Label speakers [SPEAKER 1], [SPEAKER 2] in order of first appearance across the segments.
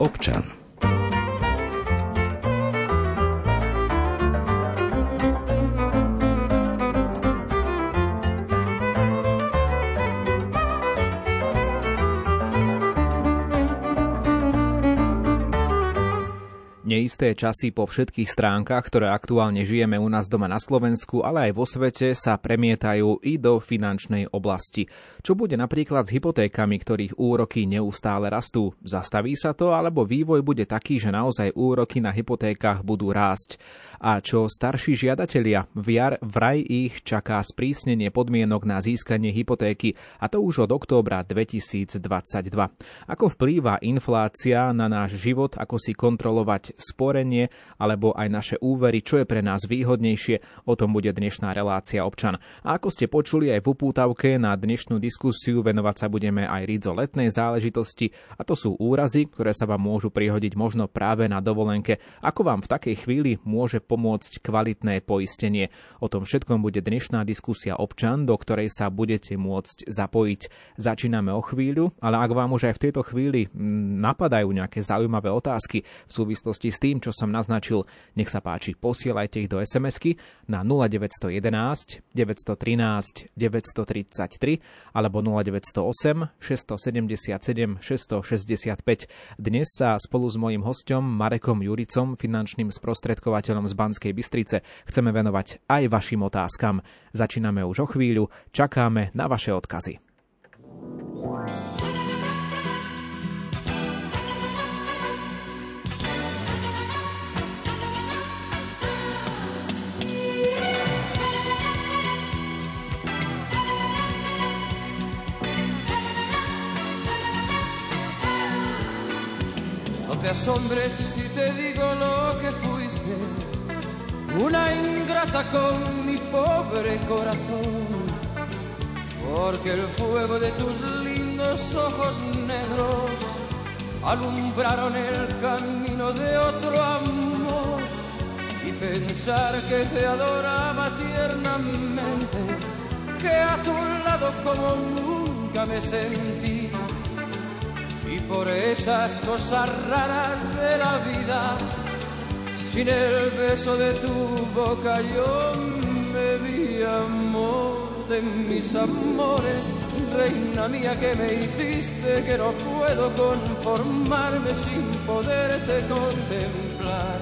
[SPEAKER 1] občan.
[SPEAKER 2] Neisté časy po všetkých stránkach, ktoré aktuálne žijeme u nás doma na Slovensku, ale aj vo svete, sa premietajú i do finančnej oblasti. Čo bude napríklad s hypotékami, ktorých úroky neustále rastú? Zastaví sa to, alebo vývoj bude taký, že naozaj úroky na hypotékach budú rásť? A čo starší žiadatelia? Viar vraj ich čaká sprísnenie podmienok na získanie hypotéky, a to už od októbra 2022. Ako vplýva inflácia na náš život, ako si kontrolovať sporenie alebo aj naše úvery, čo je pre nás výhodnejšie. O tom bude dnešná relácia občan. A ako ste počuli aj v upútavke na dnešnú diskusiu, venovať sa budeme aj rizo letnej záležitosti a to sú úrazy, ktoré sa vám môžu prihodiť možno práve na dovolenke. Ako vám v takej chvíli môže pomôcť kvalitné poistenie? O tom všetkom bude dnešná diskusia občan, do ktorej sa budete môcť zapojiť. Začíname o chvíľu, ale ak vám už aj v tejto chvíli mm, napadajú nejaké zaujímavé otázky v súvislosti s tým, čo som naznačil, nech sa páči, posielajte ich do SMS-ky na 0911 913 933 alebo 0908 677 665. Dnes sa spolu s mojím hostom Marekom Juricom, finančným sprostredkovateľom z Banskej Bystrice, chceme venovať aj vašim otázkam. Začíname už o chvíľu, čakáme na vaše odkazy.
[SPEAKER 3] Te asombres si te digo lo que fuiste, una ingrata con mi pobre corazón, porque el fuego de tus lindos ojos negros alumbraron el camino de otro amor. Y pensar que te adoraba tiernamente, que a tu lado como nunca me sentí por esas cosas raras de la vida, sin el beso de tu boca yo me vi amor de mis amores, reina mía que me hiciste que no puedo conformarme sin poderte contemplar,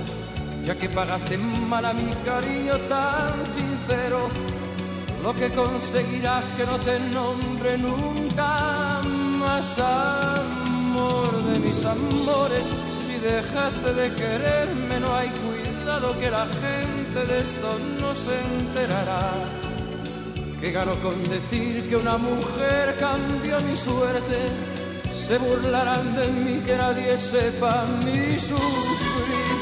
[SPEAKER 3] ya que pagaste mal a mi cariño tan sincero, lo que conseguirás que no te nombre nunca más. amor de mis amores, si dejaste de quererme no hay cuidado que la gente de esto no se enterará. Que gano con decir que una mujer cambió mi suerte, se burlarán de mí que nadie sepa mi sufrir.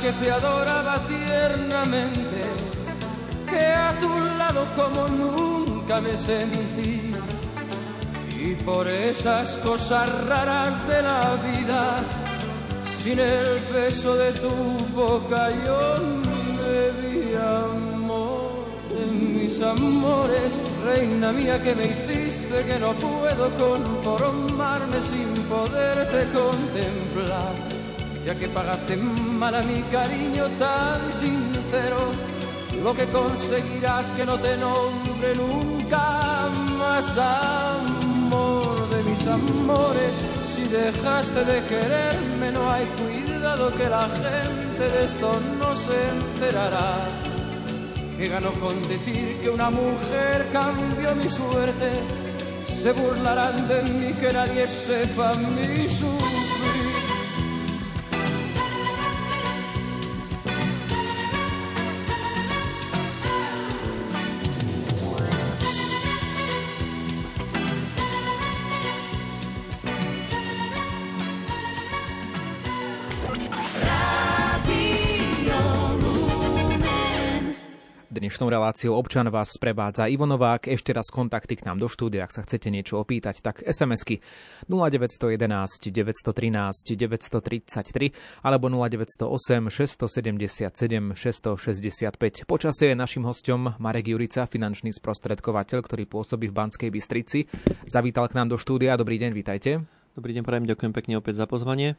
[SPEAKER 3] Que te adoraba tiernamente, que a tu lado como nunca me sentí. Y por esas cosas raras de la vida, sin el beso de tu boca yo me di amor en mis amores, reina mía que me hiciste que no puedo conformarme sin poderte contemplar ya que pagaste mal a mi cariño tan sincero, lo que conseguirás que no te nombre nunca más amor de mis amores. Si dejaste de quererme no hay cuidado que la gente de esto no se enterará. Que ganó con decir que una mujer cambió mi suerte, se burlarán de mí que nadie sepa mi suerte
[SPEAKER 2] Dnešnou reláciou občan vás sprevádza Ivo Ešte raz kontakty k nám do štúdia, ak sa chcete niečo opýtať, tak SMS-ky 0911 913 933 alebo 0908 677 665. Počasie je našim hostom Marek Jurica, finančný sprostredkovateľ, ktorý pôsobí v Banskej Bystrici. Zavítal k nám do štúdia. Dobrý deň, vítajte.
[SPEAKER 1] Dobrý deň, prajem, ďakujem pekne opäť za pozvanie.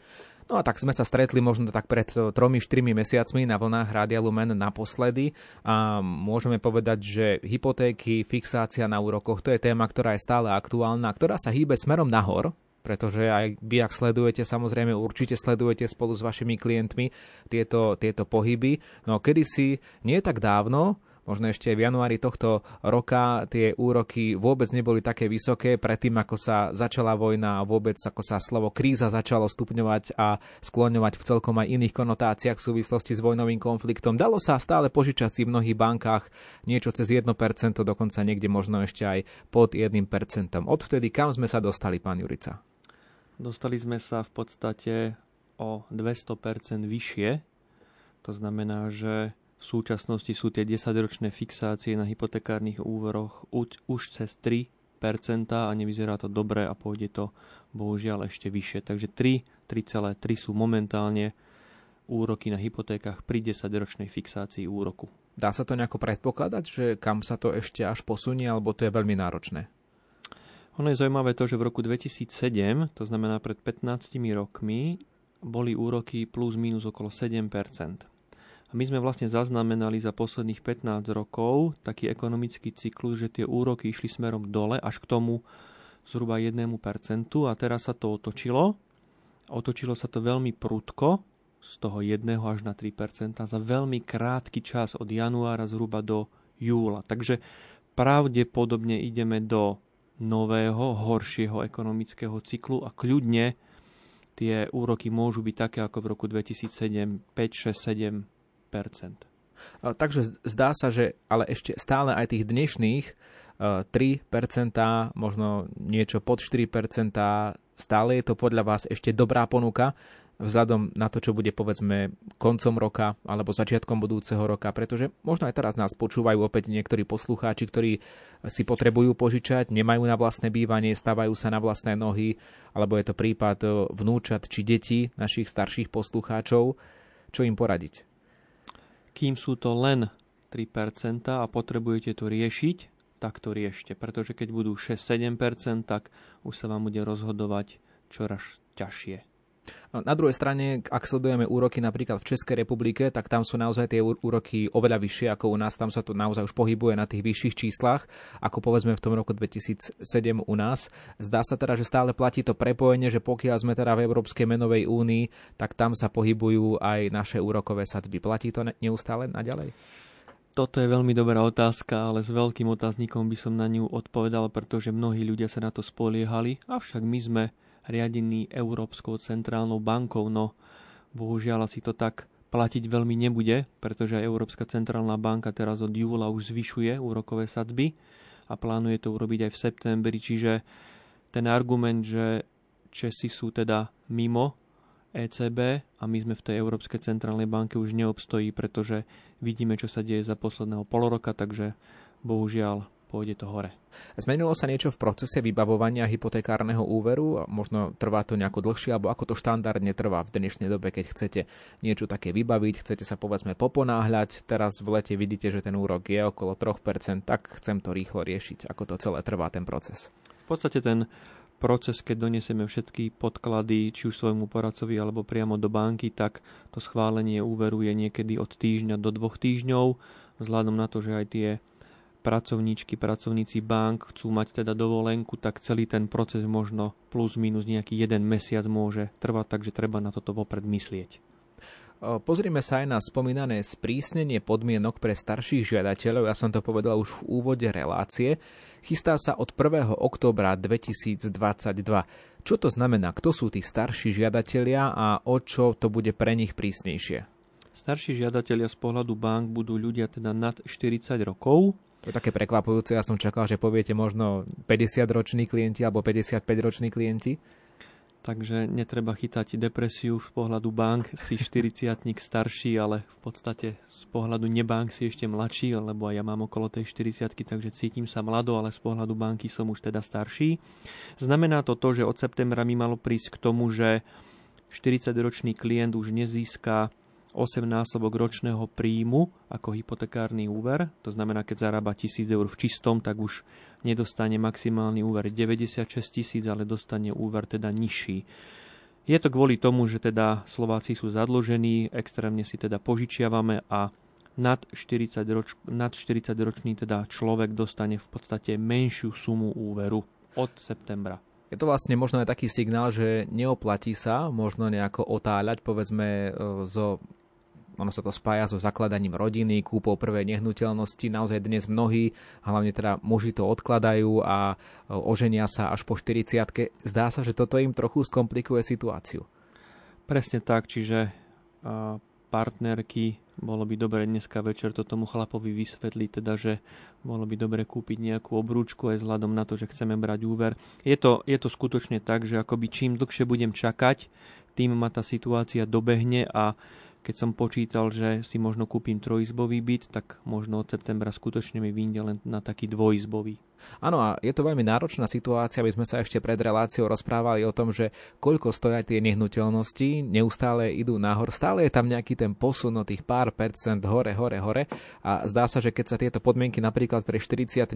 [SPEAKER 2] No a tak sme sa stretli možno tak pred 3-4 mesiacmi na vlnách Rádia Lumen naposledy a môžeme povedať, že hypotéky, fixácia na úrokoch, to je téma, ktorá je stále aktuálna, ktorá sa hýbe smerom nahor, pretože aj vy, ak sledujete, samozrejme určite sledujete spolu s vašimi klientmi tieto, tieto pohyby. No kedysi, nie tak dávno, možno ešte v januári tohto roka tie úroky vôbec neboli také vysoké, predtým ako sa začala vojna a vôbec ako sa slovo kríza začalo stupňovať a skloňovať v celkom aj iných konotáciách v súvislosti s vojnovým konfliktom. Dalo sa stále požičať si v mnohých bankách niečo cez 1%, dokonca niekde možno ešte aj pod 1%. Odvtedy kam sme sa dostali, pán Jurica?
[SPEAKER 1] Dostali sme sa v podstate o 200% vyššie. To znamená, že v súčasnosti sú tie 10-ročné fixácie na hypotekárnych úveroch už cez 3% a nevyzerá to dobre a pôjde to bohužiaľ ešte vyššie. Takže 3, 3,3 sú momentálne úroky na hypotékach pri 10-ročnej fixácii úroku.
[SPEAKER 2] Dá sa to nejako predpokladať, že kam sa to ešte až posunie, alebo to je veľmi náročné?
[SPEAKER 1] Ono je zaujímavé to, že v roku 2007, to znamená pred 15 rokmi, boli úroky plus minus okolo 7 a my sme vlastne zaznamenali za posledných 15 rokov taký ekonomický cyklus, že tie úroky išli smerom dole až k tomu zhruba 1% a teraz sa to otočilo. Otočilo sa to veľmi prudko, z toho 1 až na 3% za veľmi krátky čas od januára zhruba do júla. Takže pravdepodobne ideme do nového, horšieho ekonomického cyklu a kľudne tie úroky môžu byť také ako v roku 2007, 5, 6, 7
[SPEAKER 2] Takže zdá sa, že ale ešte stále aj tých dnešných 3%, možno niečo pod 4%, stále je to podľa vás ešte dobrá ponuka vzhľadom na to, čo bude povedzme koncom roka alebo začiatkom budúceho roka, pretože možno aj teraz nás počúvajú opäť niektorí poslucháči, ktorí si potrebujú požičať, nemajú na vlastné bývanie, stávajú sa na vlastné nohy, alebo je to prípad vnúčat či detí našich starších poslucháčov. Čo im poradiť?
[SPEAKER 1] Kým sú to len 3% a potrebujete to riešiť, tak to riešte. Pretože keď budú 6-7%, tak už sa vám bude rozhodovať čoraz ťažšie.
[SPEAKER 2] Na druhej strane, ak sledujeme úroky napríklad v Českej republike, tak tam sú naozaj tie úroky oveľa vyššie ako u nás. Tam sa to naozaj už pohybuje na tých vyšších číslach, ako povedzme v tom roku 2007 u nás. Zdá sa teda, že stále platí to prepojenie, že pokiaľ sme teda v Európskej menovej únii, tak tam sa pohybujú aj naše úrokové sadzby. Platí to neustále naďalej?
[SPEAKER 1] Toto je veľmi dobrá otázka, ale s veľkým otáznikom by som na ňu odpovedal, pretože mnohí ľudia sa na to spoliehali, avšak my sme riadený Európskou centrálnou bankou, no bohužiaľ asi to tak platiť veľmi nebude, pretože aj Európska centrálna banka teraz od júla už zvyšuje úrokové sadzby a plánuje to urobiť aj v septembri, čiže ten argument, že Česi sú teda mimo ECB a my sme v tej Európskej centrálnej banke už neobstojí, pretože vidíme, čo sa deje za posledného poloroka, takže bohužiaľ pôjde to hore.
[SPEAKER 2] Zmenilo sa niečo v procese vybavovania hypotekárneho úveru? Možno trvá to nejako dlhšie, alebo ako to štandardne trvá v dnešnej dobe, keď chcete niečo také vybaviť, chcete sa povedzme poponáhľať, teraz v lete vidíte, že ten úrok je okolo 3%, tak chcem to rýchlo riešiť. Ako to celé trvá ten proces?
[SPEAKER 1] V podstate ten proces, keď donesieme všetky podklady, či už svojmu poradcovi alebo priamo do banky, tak to schválenie úveru je niekedy od týždňa do dvoch týždňov, vzhľadom na to, že aj tie pracovníčky, pracovníci bank chcú mať teda dovolenku, tak celý ten proces možno plus minus nejaký jeden mesiac môže trvať, takže treba na toto vopred myslieť.
[SPEAKER 2] Pozrime sa aj na spomínané sprísnenie podmienok pre starších žiadateľov. Ja som to povedal už v úvode relácie. Chystá sa od 1. októbra 2022. Čo to znamená? Kto sú tí starší žiadatelia a o čo to bude pre nich prísnejšie?
[SPEAKER 1] Starší žiadatelia z pohľadu bank budú ľudia teda nad 40 rokov,
[SPEAKER 2] to je také prekvapujúce, ja som čakal, že poviete možno 50-roční klienti alebo 55-roční klienti.
[SPEAKER 1] takže netreba chytať depresiu z pohľadu bank, si 40 starší, ale v podstate z pohľadu nebank si ešte mladší, lebo ja mám okolo tej 40 takže cítim sa mlado, ale z pohľadu banky som už teda starší. Znamená to to, že od septembra mi malo prísť k tomu, že 40-ročný klient už nezíska 8 násobok ročného príjmu ako hypotekárny úver. To znamená, keď zarába 1000 eur v čistom, tak už nedostane maximálny úver 96 tisíc, ale dostane úver teda nižší. Je to kvôli tomu, že teda Slováci sú zadložení, extrémne si teda požičiavame a nad 40, roč, nad 40 ročný teda človek dostane v podstate menšiu sumu úveru od septembra.
[SPEAKER 2] Je to vlastne možno aj taký signál, že neoplatí sa možno nejako otáľať, povedzme, zo e, ono sa to spája so zakladaním rodiny, kúpou prvej nehnuteľnosti. Naozaj dnes mnohí, hlavne teda muži to odkladajú a e, oženia sa až po 40 Zdá sa, že toto im trochu skomplikuje situáciu.
[SPEAKER 1] Presne tak, čiže partnerky, bolo by dobre dneska večer to tomu chlapovi vysvetliť, teda, že bolo by dobre kúpiť nejakú obrúčku aj vzhľadom na to, že chceme brať úver. Je to, je to skutočne tak, že akoby čím dlhšie budem čakať, tým ma tá situácia dobehne a keď som počítal, že si možno kúpim trojizbový byt, tak možno od septembra skutočne mi vyjde len na taký dvojizbový.
[SPEAKER 2] Áno, a je to veľmi náročná situácia, aby sme sa ešte pred reláciou rozprávali o tom, že koľko stoja tie nehnuteľnosti, neustále idú nahor, stále je tam nejaký ten posun o tých pár percent hore, hore, hore a zdá sa, že keď sa tieto podmienky napríklad pre 40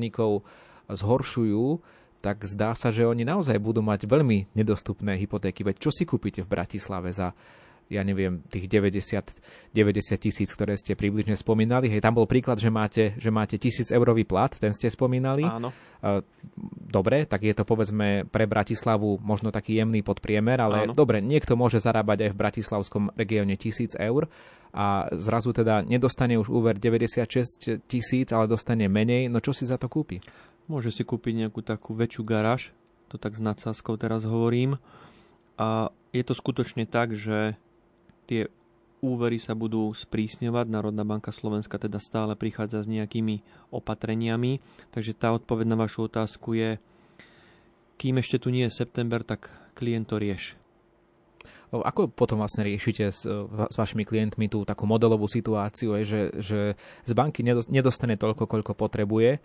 [SPEAKER 2] zhoršujú, tak zdá sa, že oni naozaj budú mať veľmi nedostupné hypotéky. Veď čo si kúpite v Bratislave za ja neviem, tých 90, 90 tisíc, ktoré ste približne spomínali. Hej, tam bol príklad, že máte, že máte tisíc eurový plat, ten ste spomínali.
[SPEAKER 1] Áno.
[SPEAKER 2] Dobre, tak je to povedzme pre Bratislavu možno taký jemný podpriemer, ale Áno. dobre, niekto môže zarábať aj v bratislavskom regióne tisíc eur a zrazu teda nedostane už úver 96 tisíc, ale dostane menej, no čo si za to kúpi?
[SPEAKER 1] Môže si kúpiť nejakú takú väčšiu garáž, to tak s nadsázkou teraz hovorím. A je to skutočne tak, že tie úvery sa budú sprísňovať. Národná banka Slovenska teda stále prichádza s nejakými opatreniami. Takže tá odpoveď na vašu otázku je, kým ešte tu nie je september, tak klient to rieš.
[SPEAKER 2] Ako potom vlastne riešite s, s vašimi klientmi tú takú modelovú situáciu, že, že z banky nedostane toľko, koľko potrebuje,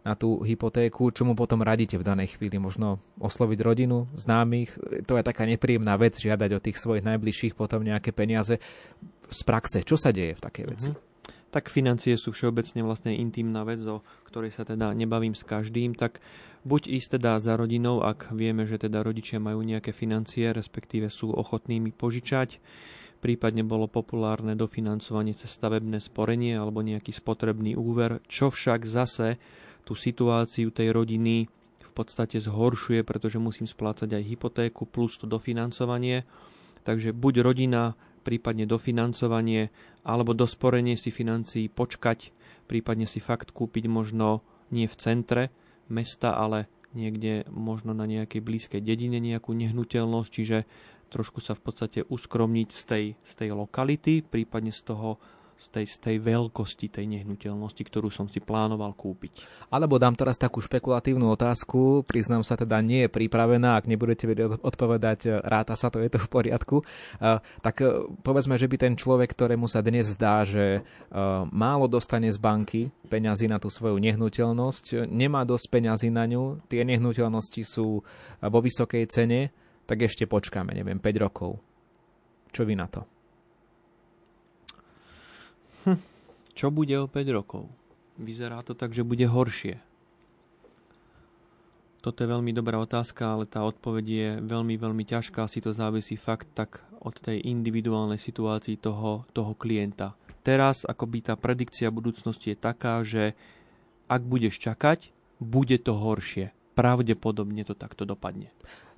[SPEAKER 2] na tú hypotéku, čo mu potom radíte v danej chvíli? Možno osloviť rodinu, známych? To je taká nepríjemná vec, žiadať od tých svojich najbližších potom nejaké peniaze z praxe. Čo sa deje v takej veci? Mm-hmm.
[SPEAKER 1] Tak financie sú všeobecne vlastne intimná vec, o ktorej sa teda nebavím s každým, tak buď ísť teda za rodinou, ak vieme, že teda rodičia majú nejaké financie, respektíve sú ochotní požičať, prípadne bolo populárne dofinancovanie cez stavebné sporenie alebo nejaký spotrebný úver, čo však zase tú situáciu tej rodiny v podstate zhoršuje, pretože musím splácať aj hypotéku plus to dofinancovanie. Takže buď rodina, prípadne dofinancovanie, alebo dosporenie si financií počkať, prípadne si fakt kúpiť možno nie v centre mesta, ale niekde možno na nejakej blízkej dedine nejakú nehnuteľnosť, čiže trošku sa v podstate uskromniť z tej, z tej lokality, prípadne z toho z tej, z tej veľkosti tej nehnuteľnosti, ktorú som si plánoval kúpiť.
[SPEAKER 2] Alebo dám teraz takú špekulatívnu otázku, priznám sa teda nie je pripravená, ak nebudete vedieť odpovedať, ráta sa to, je to v poriadku. Tak e, povedzme, že by ten človek, ktorému sa dnes zdá, že málo dostane z banky peňazí na tú svoju nehnuteľnosť, nemá dosť peňazí na ňu, tie nehnuteľnosti sú vo vysokej cene, tak ešte počkáme, neviem, 5 rokov. Čo vy na to?
[SPEAKER 1] Hm. Čo bude o 5 rokov? Vyzerá to tak, že bude horšie. Toto je veľmi dobrá otázka, ale tá odpoveď je veľmi, veľmi ťažká. Si to závisí fakt tak od tej individuálnej situácii toho, toho klienta. Teraz akoby tá predikcia budúcnosti je taká, že ak budeš čakať, bude to horšie. Pravdepodobne to takto dopadne.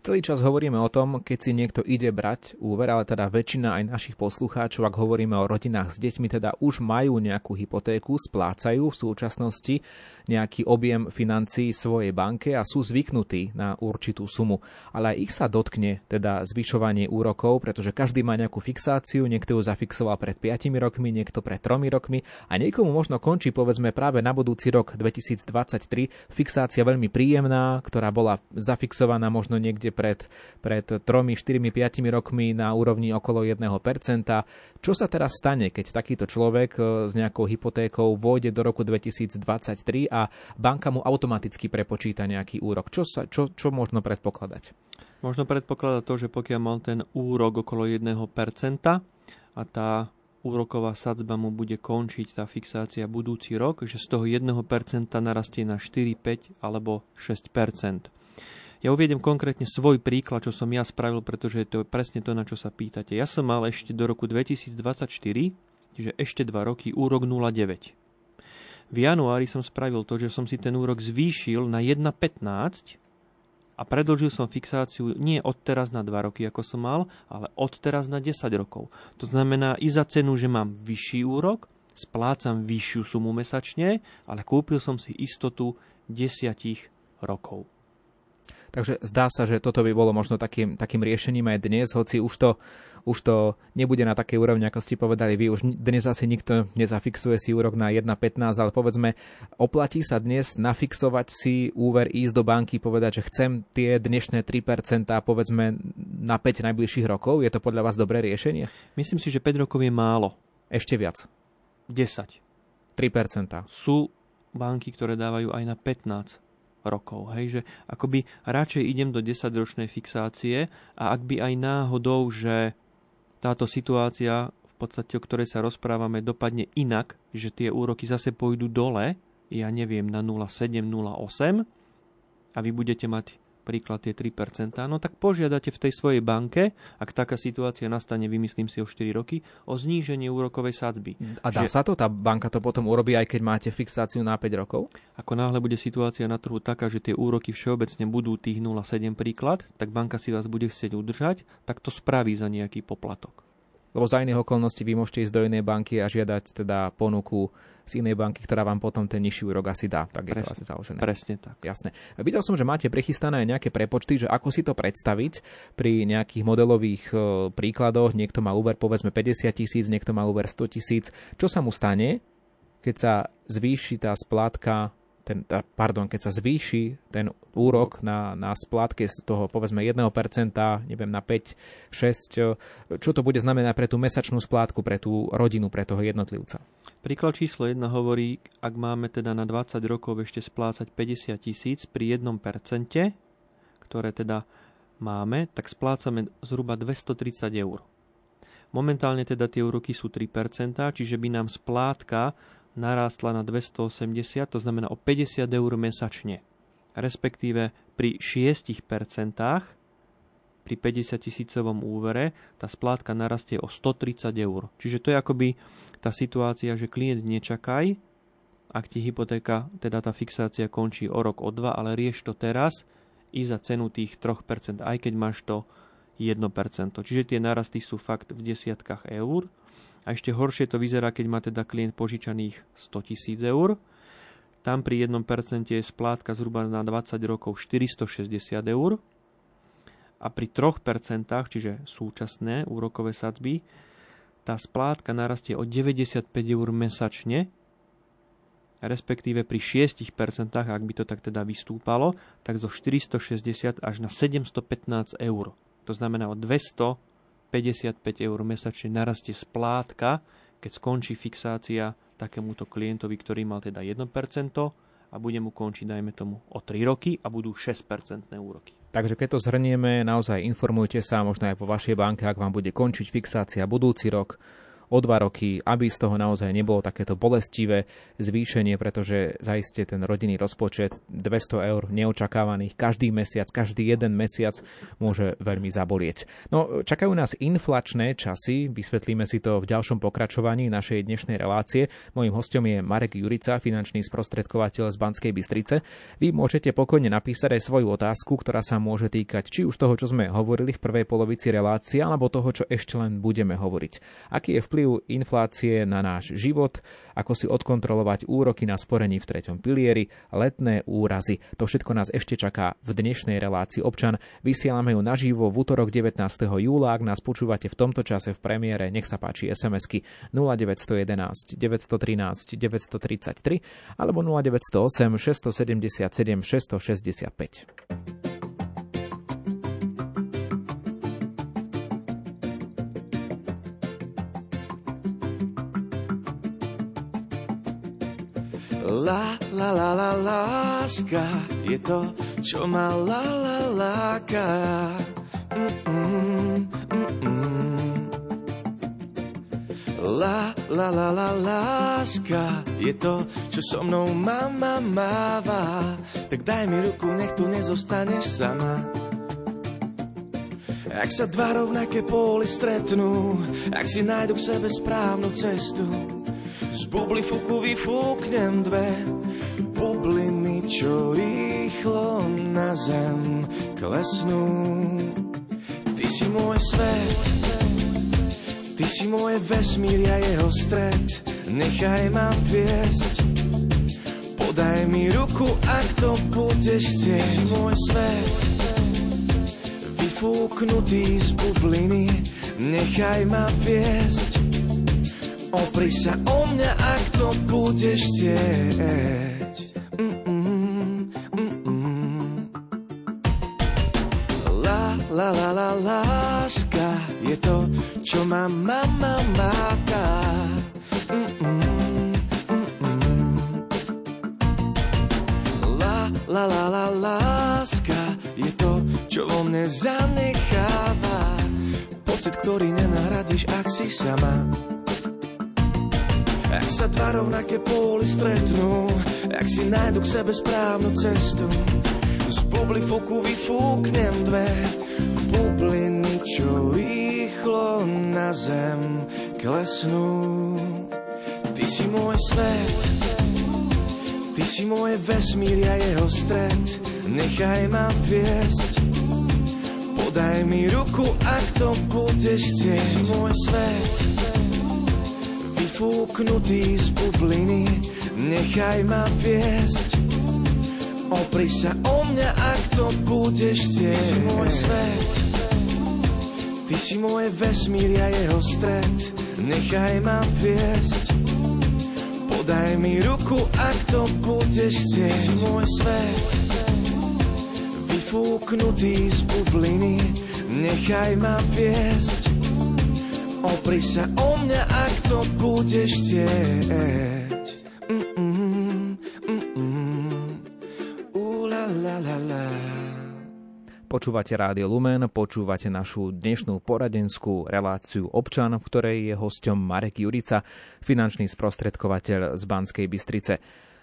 [SPEAKER 2] Celý čas hovoríme o tom, keď si niekto ide brať úver, ale teda väčšina aj našich poslucháčov, ak hovoríme o rodinách s deťmi, teda už majú nejakú hypotéku, splácajú v súčasnosti nejaký objem financií svojej banke a sú zvyknutí na určitú sumu. Ale aj ich sa dotkne teda zvyšovanie úrokov, pretože každý má nejakú fixáciu, niekto ju zafixoval pred 5 rokmi, niekto pred 3 rokmi a niekomu možno končí povedzme práve na budúci rok 2023 fixácia veľmi príjemná, ktorá bola zafixovaná možno niekde pred, pred 3, 4, 5 rokmi na úrovni okolo 1%. Čo sa teraz stane, keď takýto človek e, s nejakou hypotékou vôjde do roku 2023 a banka mu automaticky prepočíta nejaký úrok? Čo, sa, čo, čo možno predpokladať?
[SPEAKER 1] Možno predpokladať to, že pokiaľ mal ten úrok okolo 1% a tá úroková sadzba mu bude končiť tá fixácia budúci rok, že z toho 1% narastie na 4, 5 alebo 6%. Ja uviedem konkrétne svoj príklad, čo som ja spravil, pretože to je presne to, na čo sa pýtate. Ja som mal ešte do roku 2024, čiže ešte 2 roky, úrok 0,9. V januári som spravil to, že som si ten úrok zvýšil na 1,15 a predlžil som fixáciu nie od teraz na 2 roky, ako som mal, ale od teraz na 10 rokov. To znamená i za cenu, že mám vyšší úrok, splácam vyššiu sumu mesačne, ale kúpil som si istotu 10 rokov.
[SPEAKER 2] Takže zdá sa, že toto by bolo možno takým, takým riešením aj dnes, hoci už to už to nebude na takej úrovni, ako ste povedali vy. Už dnes asi nikto nezafixuje si úrok na 1,15, ale povedzme, oplatí sa dnes nafixovať si úver, ísť do banky, povedať, že chcem tie dnešné 3% povedzme na 5 najbližších rokov. Je to podľa vás dobré riešenie?
[SPEAKER 1] Myslím si, že 5 rokov je málo.
[SPEAKER 2] Ešte viac.
[SPEAKER 1] 10.
[SPEAKER 2] 3%.
[SPEAKER 1] Sú banky, ktoré dávajú aj na 15 rokov. Hej, že akoby radšej idem do 10-ročnej fixácie a ak by aj náhodou, že táto situácia, v podstate o ktorej sa rozprávame, dopadne inak, že tie úroky zase pôjdu dole, ja neviem, na 0,7, 0,8 a vy budete mať príklad tie 3%, no tak požiadate v tej svojej banke, ak taká situácia nastane, vymyslím si o 4 roky, o zníženie úrokovej sadzby.
[SPEAKER 2] A dá že, sa to? Tá banka to potom urobí, aj keď máte fixáciu na 5 rokov?
[SPEAKER 1] Ako náhle bude situácia na trhu taká, že tie úroky všeobecne budú tých 0,7 príklad, tak banka si vás bude chcieť udržať, tak to spraví za nejaký poplatok.
[SPEAKER 2] Lebo za iných okolností vy môžete ísť do inej banky a žiadať teda ponuku z inej banky, ktorá vám potom ten nižší úrok asi dá. Tak presne, je to asi založené.
[SPEAKER 1] Presne tak.
[SPEAKER 2] Jasné. Videl som, že máte prechystané aj nejaké prepočty, že ako si to predstaviť pri nejakých modelových e, príkladoch. Niekto má úver povedzme 50 tisíc, niekto má úver 100 tisíc. Čo sa mu stane, keď sa zvýši tá splátka ten, pardon, keď sa zvýši ten úrok na, na splátke z toho povedzme 1%, neviem, na 5, 6, čo to bude znamenať pre tú mesačnú splátku, pre tú rodinu, pre toho jednotlivca?
[SPEAKER 1] Príklad číslo 1 hovorí, ak máme teda na 20 rokov ešte splácať 50 tisíc pri 1%, ktoré teda máme, tak splácame zhruba 230 eur. Momentálne teda tie úroky sú 3%, čiže by nám splátka narástla na 280, to znamená o 50 eur mesačne. Respektíve pri 6%, pri 50 tisícovom úvere, tá splátka narastie o 130 eur. Čiže to je akoby tá situácia, že klient nečakaj, ak ti hypotéka, teda tá fixácia končí o rok, o dva, ale rieš to teraz i za cenu tých 3%, aj keď máš to 1%. Čiže tie narasty sú fakt v desiatkách eur a ešte horšie to vyzerá, keď má teda klient požičaných 100 tisíc eur. Tam pri 1% je splátka zhruba na 20 rokov 460 eur. A pri 3%, čiže súčasné úrokové sadzby, tá splátka narastie o 95 eur mesačne, respektíve pri 6%, ak by to tak teda vystúpalo, tak zo 460 až na 715 eur. To znamená o 200 55 eur mesačne narastie splátka, keď skončí fixácia takémuto klientovi, ktorý mal teda 1% a bude mu končiť, dajme tomu, o 3 roky a budú 6% úroky.
[SPEAKER 2] Takže keď to zhrnieme, naozaj informujte sa možno aj po vašej banke, ak vám bude končiť fixácia budúci rok, o dva roky, aby z toho naozaj nebolo takéto bolestivé zvýšenie, pretože zaiste ten rodinný rozpočet 200 eur neočakávaných každý mesiac, každý jeden mesiac môže veľmi zabolieť. No, čakajú nás inflačné časy, vysvetlíme si to v ďalšom pokračovaní našej dnešnej relácie. Mojím hostom je Marek Jurica, finančný sprostredkovateľ z Banskej Bystrice. Vy môžete pokojne napísať aj svoju otázku, ktorá sa môže týkať či už toho, čo sme hovorili v prvej polovici relácie, alebo toho, čo ešte len budeme hovoriť. Aký je vplyv vplyv inflácie na náš život, ako si odkontrolovať úroky na sporení v treťom pilieri, letné úrazy. To všetko nás ešte čaká v dnešnej relácii občan. Vysielame ju naživo v útorok 19. júla. Ak nás počúvate v tomto čase v premiére, nech sa páči SMS-ky 0911 913 933 alebo 0908 677 665.
[SPEAKER 4] La, la, la, la, láska je to, čo ma la, la, láka. Mm-mm, mm-mm. La, la, la, la, láska je to, čo so mnou mama máva. Tak daj mi ruku, nech tu nezostaneš sama. Ak sa dva rovnaké póly stretnú, ak si nájdu k sebe správnu cestu, z bubli fuku vyfúknem dve bubliny, čo rýchlo na zem klesnú. Ty si môj svet, ty si môj vesmír a jeho stred, nechaj ma viesť. Podaj mi ruku, ak to budeš chcieť. Ty si môj svet, vyfúknutý z bubliny, nechaj ma viesť. Opri sa o mňa, ak to budeš chcieť. Mm-mm. La, la, la, la, láska je to, čo ma mama. Mm-mm, mm-mm. La, la, la, la, láska je to, čo vo mne zanecháva. Pocit, ktorý nenahradíš, ak si sama. Sa dva rovnaké póly stretnú, ak si nájdu k sebe správnu cestu, z bubli fuku vyfúknem dve bubliny, čo rýchlo na zem klesnú. Ty si môj svet, ty si môj vesmír a jeho stred, nechaj ma viesť. Podaj mi ruku, ak to budeš chcieť. Ty si môj svet, vyfúknutý z bubliny, nechaj ma viesť. Opri sa o mňa, ak to budeš chcieť. Ty si môj svet, ty si môj vesmír a jeho stred, nechaj ma viesť. Podaj mi ruku, ak to budeš chcieť. Ty si môj svet, vyfúknutý z bubliny, nechaj ma viesť. Opri sa o mňa, ak to budeš chcieť.
[SPEAKER 2] Počúvate Rádio Lumen, počúvate našu dnešnú poradenskú reláciu Občan, v ktorej je hosťom Marek Jurica, finančný sprostredkovateľ z Banskej Bystrice.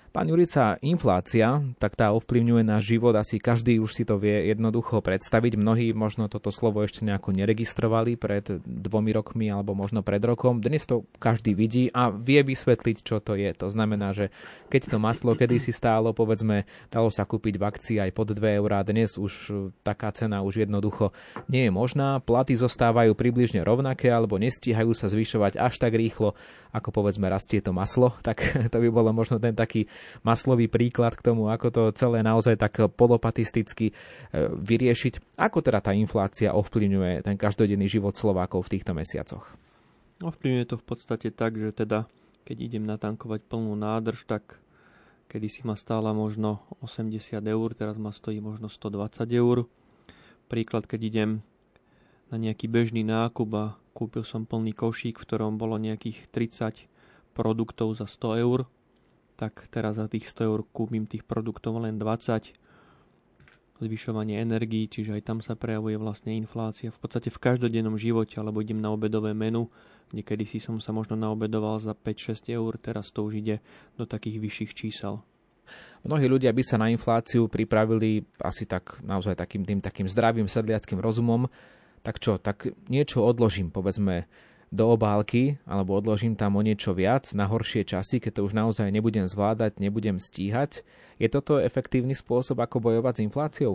[SPEAKER 2] Pán Jurica, inflácia, tak tá ovplyvňuje náš život, asi každý už si to vie jednoducho predstaviť. Mnohí možno toto slovo ešte nejako neregistrovali pred dvomi rokmi alebo možno pred rokom. Dnes to každý vidí a vie vysvetliť, čo to je. To znamená, že keď to maslo kedysi stálo, povedzme, dalo sa kúpiť v akcii aj pod 2 eurá, dnes už taká cena už jednoducho nie je možná. Platy zostávajú približne rovnaké alebo nestíhajú sa zvyšovať až tak rýchlo, ako povedzme rastie to maslo. Tak to by bolo možno ten taký maslový príklad k tomu, ako to celé naozaj tak polopatisticky e, vyriešiť. Ako teda tá inflácia ovplyvňuje ten každodenný život Slovákov v týchto mesiacoch?
[SPEAKER 1] Ovplyvňuje to v podstate tak, že teda keď idem natankovať plnú nádrž, tak kedy si ma stála možno 80 eur, teraz ma stojí možno 120 eur. Príklad, keď idem na nejaký bežný nákup a kúpil som plný košík, v ktorom bolo nejakých 30 produktov za 100 eur, tak teraz za tých 100 eur kúpim tých produktov len 20. Zvyšovanie energií, čiže aj tam sa prejavuje vlastne inflácia. V podstate v každodennom živote, alebo idem na obedové menu, niekedy si som sa možno naobedoval za 5-6 eur, teraz to už ide do takých vyšších čísel.
[SPEAKER 2] Mnohí ľudia by sa na infláciu pripravili asi tak naozaj takým tým takým zdravým sedliackým rozumom. Tak čo, tak niečo odložím, povedzme do obálky alebo odložím tam o niečo viac na horšie časy, keď to už naozaj nebudem zvládať, nebudem stíhať. Je toto efektívny spôsob, ako bojovať s infláciou?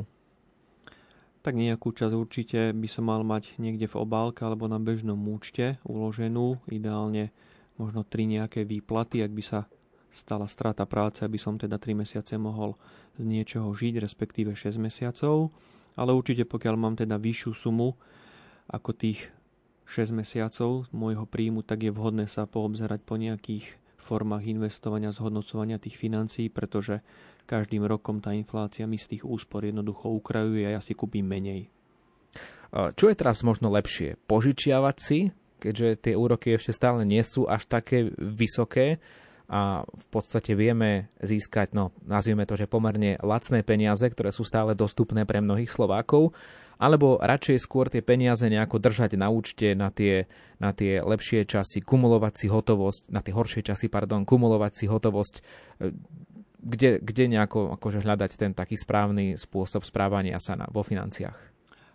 [SPEAKER 1] Tak nejakú časť určite by som mal mať niekde v obálke alebo na bežnom účte uloženú, ideálne možno tri nejaké výplaty, ak by sa stala strata práce, aby som teda 3 mesiace mohol z niečoho žiť, respektíve 6 mesiacov. Ale určite pokiaľ mám teda vyššiu sumu ako tých 6 mesiacov môjho príjmu, tak je vhodné sa poobzerať po nejakých formách investovania, zhodnocovania tých financií, pretože každým rokom tá inflácia mi z tých úspor jednoducho ukrajuje a ja si kúpim menej.
[SPEAKER 2] Čo je teraz možno lepšie? Požičiavať si, keďže tie úroky ešte stále nie sú až také vysoké, a v podstate vieme získať, no nazvieme to, že pomerne lacné peniaze, ktoré sú stále dostupné pre mnohých Slovákov, alebo radšej skôr tie peniaze nejako držať na účte na tie, na tie lepšie časy, kumulovať si hotovosť, na tie horšie časy, pardon, kumulovať si hotovosť, e, kde, kde nejako akože hľadať ten taký správny spôsob správania sa na, vo financiách.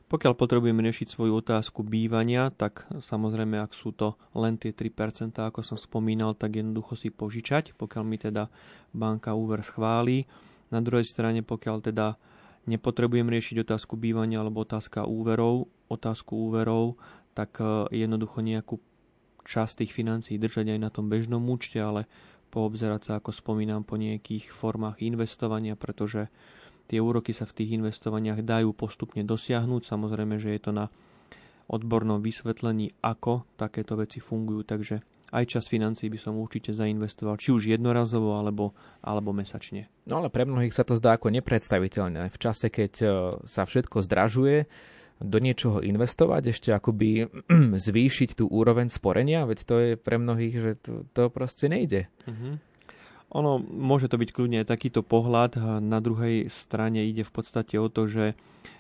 [SPEAKER 1] Pokiaľ potrebujem riešiť svoju otázku bývania, tak samozrejme, ak sú to len tie 3%, ako som spomínal, tak jednoducho si požičať, pokiaľ mi teda banka úver schválí. Na druhej strane, pokiaľ teda nepotrebujem riešiť otázku bývania alebo otázka úverov, otázku úverov, tak e, jednoducho nejakú časť tých financií držať aj na tom bežnom účte, ale poobzerať sa, ako spomínam, po nejakých formách investovania, pretože Tie úroky sa v tých investovaniach dajú postupne dosiahnuť. Samozrejme, že je to na odbornom vysvetlení, ako takéto veci fungujú. Takže aj čas financií by som určite zainvestoval, či už jednorazovo alebo, alebo mesačne.
[SPEAKER 2] No ale pre mnohých sa to zdá ako nepredstaviteľné. V čase, keď e, sa všetko zdražuje, do niečoho investovať, ešte akoby zvýšiť tú úroveň sporenia, veď to je pre mnohých, že to, to proste nejde. Uh-huh.
[SPEAKER 1] Ono môže to byť kľudne aj takýto pohľad. Na druhej strane ide v podstate o to, že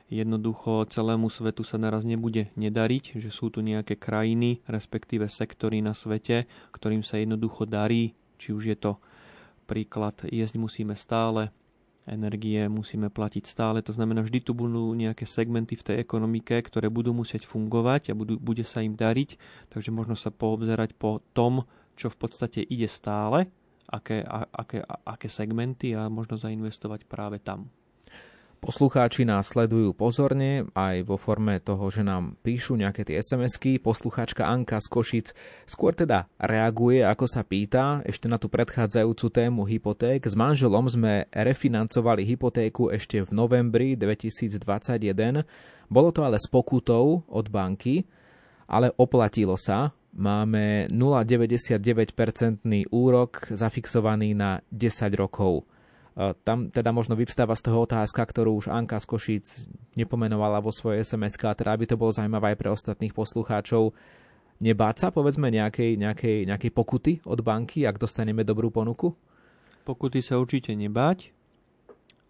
[SPEAKER 1] jednoducho celému svetu sa naraz nebude nedariť, že sú tu nejaké krajiny, respektíve sektory na svete, ktorým sa jednoducho darí, či už je to príklad, jesť musíme stále, energie musíme platiť stále. To znamená, vždy tu budú nejaké segmenty v tej ekonomike, ktoré budú musieť fungovať a budú, bude sa im dariť. Takže možno sa poobzerať po tom, čo v podstate ide stále aké, aké, aké segmenty a možno zainvestovať práve tam.
[SPEAKER 2] Poslucháči nás sledujú pozorne aj vo forme toho, že nám píšu nejaké tie SMS-ky. Poslucháčka Anka z Košic skôr teda reaguje, ako sa pýta, ešte na tú predchádzajúcu tému hypoték. S manželom sme refinancovali hypotéku ešte v novembri 2021. Bolo to ale s pokutou od banky, ale oplatilo sa máme 0,99% úrok zafixovaný na 10 rokov. Tam teda možno vyvstáva z toho otázka, ktorú už Anka z Košíc nepomenovala vo svojej sms teda aby to bolo zaujímavé aj pre ostatných poslucháčov. Nebáť sa, povedzme, nejakej, nejakej, nejakej pokuty od banky, ak dostaneme dobrú ponuku?
[SPEAKER 1] Pokuty sa určite nebáť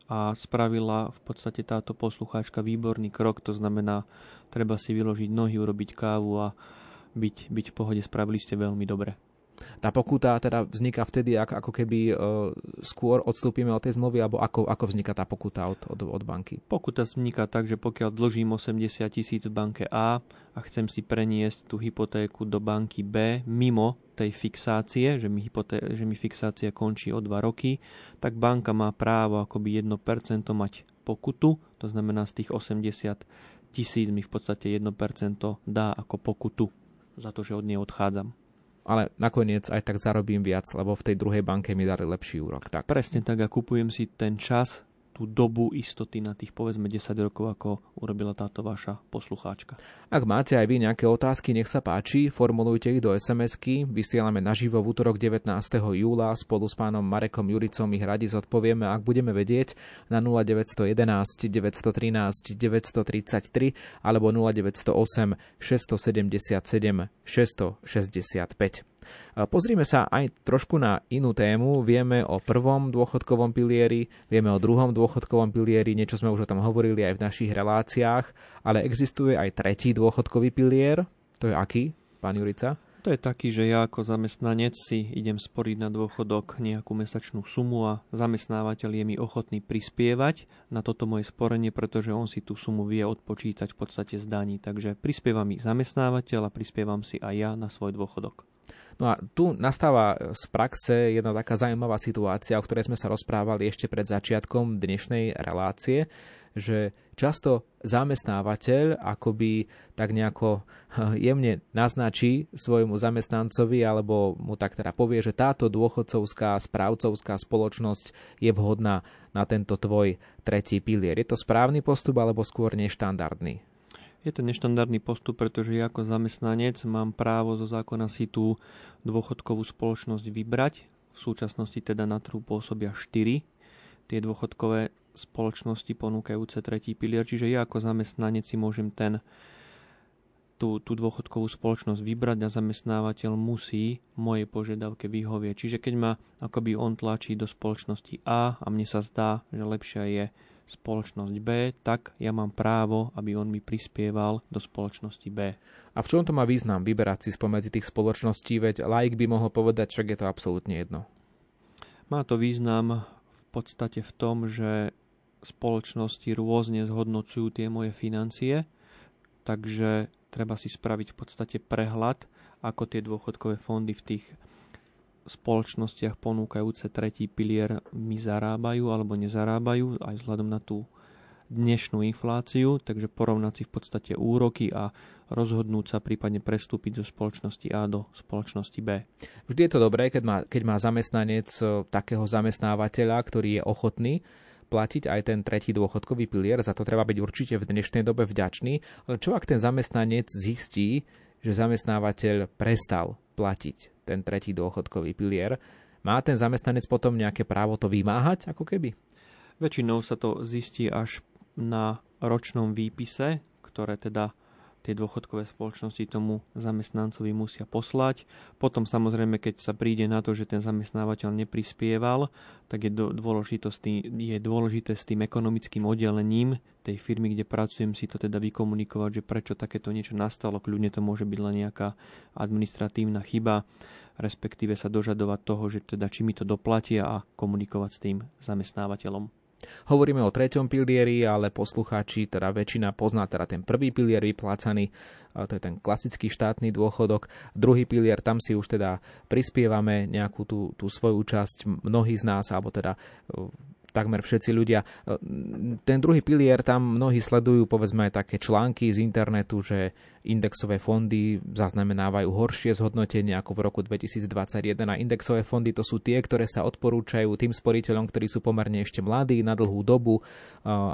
[SPEAKER 1] a spravila v podstate táto poslucháčka výborný krok, to znamená, treba si vyložiť nohy, urobiť kávu a byť, byť v pohode, spravili ste veľmi dobre.
[SPEAKER 2] Tá pokuta teda vzniká vtedy, ak, ako keby e, skôr odstúpime od tej zmluvy, alebo ako, ako vzniká tá pokuta od, od, od banky?
[SPEAKER 1] Pokuta vzniká tak, že pokiaľ dlžím 80 tisíc v banke A a chcem si preniesť tú hypotéku do banky B mimo tej fixácie, že mi, hypoté- že mi fixácia končí o 2 roky, tak banka má právo akoby 1% mať pokutu, to znamená z tých 80 tisíc mi v podstate 1% dá ako pokutu za to, že od nej odchádzam.
[SPEAKER 2] Ale nakoniec aj tak zarobím viac, lebo v tej druhej banke mi dali lepší úrok. Tak.
[SPEAKER 1] Presne tak a kupujem si ten čas, tú dobu istoty na tých povedzme 10 rokov, ako urobila táto vaša poslucháčka.
[SPEAKER 2] Ak máte aj vy nejaké otázky, nech sa páči, formulujte ich do SMS-ky, vysielame naživo v útorok 19. júla, spolu s pánom Marekom Juricom ich radi zodpovieme, ak budeme vedieť, na 0911 913 933 alebo 0908 677 665. Pozrime sa aj trošku na inú tému. Vieme o prvom dôchodkovom pilieri, vieme o druhom dôchodkovom pilieri, niečo sme už o tom hovorili aj v našich reláciách, ale existuje aj tretí dôchodkový pilier. To je aký, pán Jurica?
[SPEAKER 1] To je taký, že ja ako zamestnanec si idem sporiť na dôchodok nejakú mesačnú sumu a zamestnávateľ je mi ochotný prispievať na toto moje sporenie, pretože on si tú sumu vie odpočítať v podstate z daní. Takže prispievam mi zamestnávateľ a prispievam si aj ja na svoj dôchodok.
[SPEAKER 2] No a tu nastáva z praxe jedna taká zaujímavá situácia, o ktorej sme sa rozprávali ešte pred začiatkom dnešnej relácie, že často zamestnávateľ akoby tak nejako jemne naznačí svojmu zamestnancovi alebo mu tak teda povie, že táto dôchodcovská správcovská spoločnosť je vhodná na tento tvoj tretí pilier. Je to správny postup alebo skôr neštandardný?
[SPEAKER 1] Je to neštandardný postup, pretože ja ako zamestnanec mám právo zo zákona si tú dôchodkovú spoločnosť vybrať. V súčasnosti teda na trhu pôsobia 4 tie dôchodkové spoločnosti ponúkajúce tretí pilier, čiže ja ako zamestnanec si môžem ten tú, tú dôchodkovú spoločnosť vybrať a zamestnávateľ musí mojej požiadavke vyhovieť. Čiže keď ma akoby on tlačí do spoločnosti A a mne sa zdá, že lepšia je spoločnosť B, tak ja mám právo, aby on mi prispieval do spoločnosti B.
[SPEAKER 2] A v čom to má význam vyberať si spomedzi tých spoločností, veď laik by mohol povedať, že je to absolútne jedno.
[SPEAKER 1] Má to význam v podstate v tom, že spoločnosti rôzne zhodnocujú tie moje financie, takže treba si spraviť v podstate prehľad, ako tie dôchodkové fondy v tých spoločnostiach ponúkajúce tretí pilier mi zarábajú alebo nezarábajú aj vzhľadom na tú dnešnú infláciu, takže porovnať si v podstate úroky a rozhodnúť sa prípadne prestúpiť zo spoločnosti A do spoločnosti B.
[SPEAKER 2] Vždy je to dobré, keď má, keď má zamestnanec e, takého zamestnávateľa, ktorý je ochotný platiť aj ten tretí dôchodkový pilier, za to treba byť určite v dnešnej dobe vďačný, ale čo ak ten zamestnanec zistí, že zamestnávateľ prestal platiť ten tretí dôchodkový pilier, má ten zamestnanec potom nejaké právo to vymáhať, ako keby?
[SPEAKER 1] Väčšinou sa to zistí až na ročnom výpise, ktoré teda tie dôchodkové spoločnosti tomu zamestnancovi musia poslať. Potom samozrejme, keď sa príde na to, že ten zamestnávateľ neprispieval, tak je, je dôležité s tým ekonomickým oddelením tej firmy, kde pracujem, si to teda vykomunikovať, že prečo takéto niečo nastalo. Kľudne to môže byť len nejaká administratívna chyba, respektíve sa dožadovať toho, že teda či mi to doplatia a komunikovať s tým zamestnávateľom.
[SPEAKER 2] Hovoríme o treťom pilieri, ale poslucháči, teda väčšina pozná teda ten prvý pilier vyplácaný, to je ten klasický štátny dôchodok. Druhý pilier, tam si už teda prispievame nejakú tú, tú svoju časť, mnohí z nás, alebo teda takmer všetci ľudia. Ten druhý pilier, tam mnohí sledujú povedzme také články z internetu, že indexové fondy zaznamenávajú horšie zhodnotenie ako v roku 2021 a indexové fondy to sú tie, ktoré sa odporúčajú tým sporiteľom, ktorí sú pomerne ešte mladí na dlhú dobu,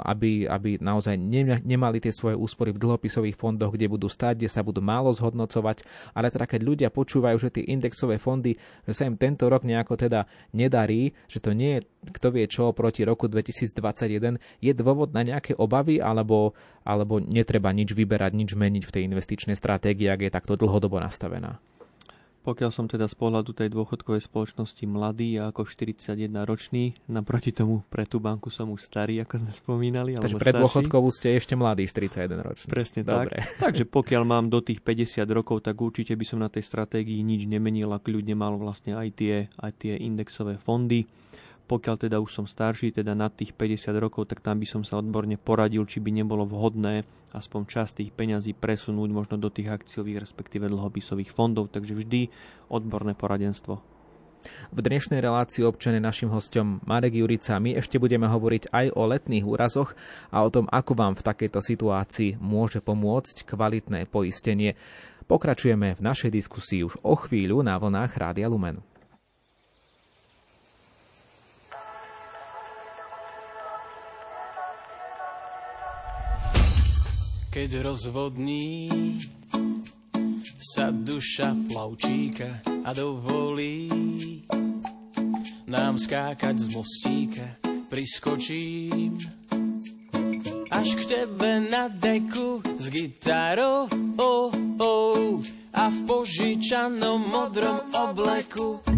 [SPEAKER 2] aby, aby naozaj nemali tie svoje úspory v dlhopisových fondoch, kde budú stať, kde sa budú málo zhodnocovať, ale teda keď ľudia počúvajú, že tie indexové fondy, že sa im tento rok nejako teda nedarí, že to nie je kto vie čo proti roku 2021, je dôvod na nejaké obavy alebo, alebo netreba nič vyberať, nič meniť v tej investičnej stratégii, ak je takto dlhodobo nastavená?
[SPEAKER 1] Pokiaľ som teda z pohľadu tej dôchodkovej spoločnosti mladý a ako 41 ročný, naproti tomu pre tú banku som už starý, ako sme spomínali.
[SPEAKER 2] Takže pre dôchodkovú ste ešte mladý, 41 ročný.
[SPEAKER 1] Presne Dobre. tak. Takže pokiaľ mám do tých 50 rokov, tak určite by som na tej stratégii nič nemenil a kľudne mal vlastne aj tie, aj tie indexové fondy. Pokiaľ teda už som starší, teda nad tých 50 rokov, tak tam by som sa odborne poradil, či by nebolo vhodné aspoň časť tých peňazí presunúť možno do tých akciových, respektíve dlhopisových fondov. Takže vždy odborné poradenstvo.
[SPEAKER 2] V dnešnej relácii občane našim hostom Marek Jurica. My ešte budeme hovoriť aj o letných úrazoch a o tom, ako vám v takejto situácii môže pomôcť kvalitné poistenie. Pokračujeme v našej diskusii už o chvíľu na vlnách Rádia Lumen.
[SPEAKER 5] Keď rozvodní sa duša plavčíka a dovolí nám skákať z mostíka, priskočím až k tebe na deku s gitarou oh, oh, a v požičanom modrom obleku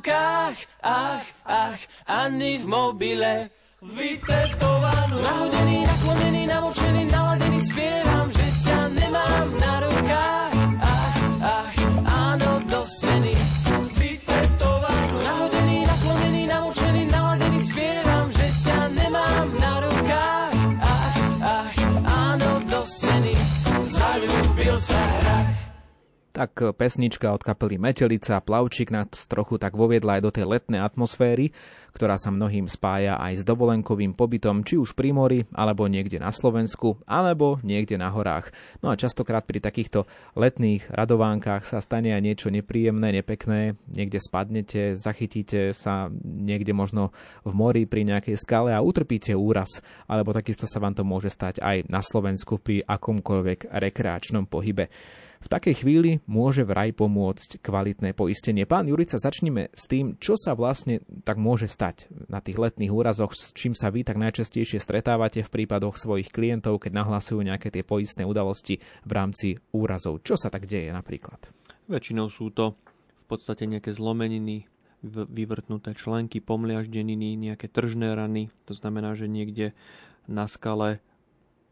[SPEAKER 5] rukách. Ach, ach, ani v mobile. Vytetovanú. Nahodený, naklonený, namočený, naladený, spievam,
[SPEAKER 2] Tak pesnička od kapely Metelica Plavčík nás trochu tak voviedla aj do tej letnej atmosféry, ktorá sa mnohým spája aj s dovolenkovým pobytom, či už pri mori, alebo niekde na Slovensku, alebo niekde na horách. No a častokrát pri takýchto letných radovánkach sa stane aj niečo nepríjemné, nepekné, niekde spadnete, zachytíte sa niekde možno v mori pri nejakej skale a utrpíte úraz, alebo takisto sa vám to môže stať aj na Slovensku pri akomkoľvek rekreačnom pohybe. V takej chvíli môže vraj pomôcť kvalitné poistenie. Pán Jurica, začnime s tým, čo sa vlastne tak môže stať na tých letných úrazoch, s čím sa vy tak najčastejšie stretávate v prípadoch svojich klientov, keď nahlasujú nejaké tie poistné udalosti v rámci úrazov. Čo sa tak deje napríklad?
[SPEAKER 1] Väčšinou sú to v podstate nejaké zlomeniny, vyvrtnuté členky, pomliaždeniny, nejaké tržné rany. To znamená, že niekde na skale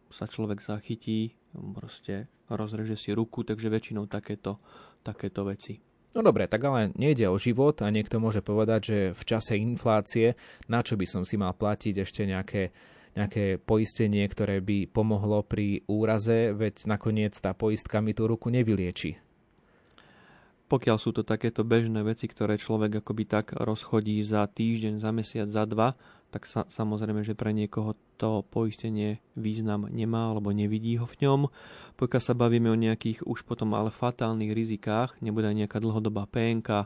[SPEAKER 1] sa človek zachytí, proste rozreže si ruku, takže väčšinou takéto, takéto veci.
[SPEAKER 2] No dobre, tak ale nejde o život a niekto môže povedať, že v čase inflácie, na čo by som si mal platiť ešte nejaké, nejaké poistenie, ktoré by pomohlo pri úraze, veď nakoniec tá poistka mi tú ruku nevylieči.
[SPEAKER 1] Pokiaľ sú to takéto bežné veci, ktoré človek akoby tak rozchodí za týždeň, za mesiac, za dva, tak sa, samozrejme, že pre niekoho to poistenie význam nemá alebo nevidí ho v ňom. Pokiaľ sa bavíme o nejakých už potom ale fatálnych rizikách, nebude aj nejaká dlhodobá PNK,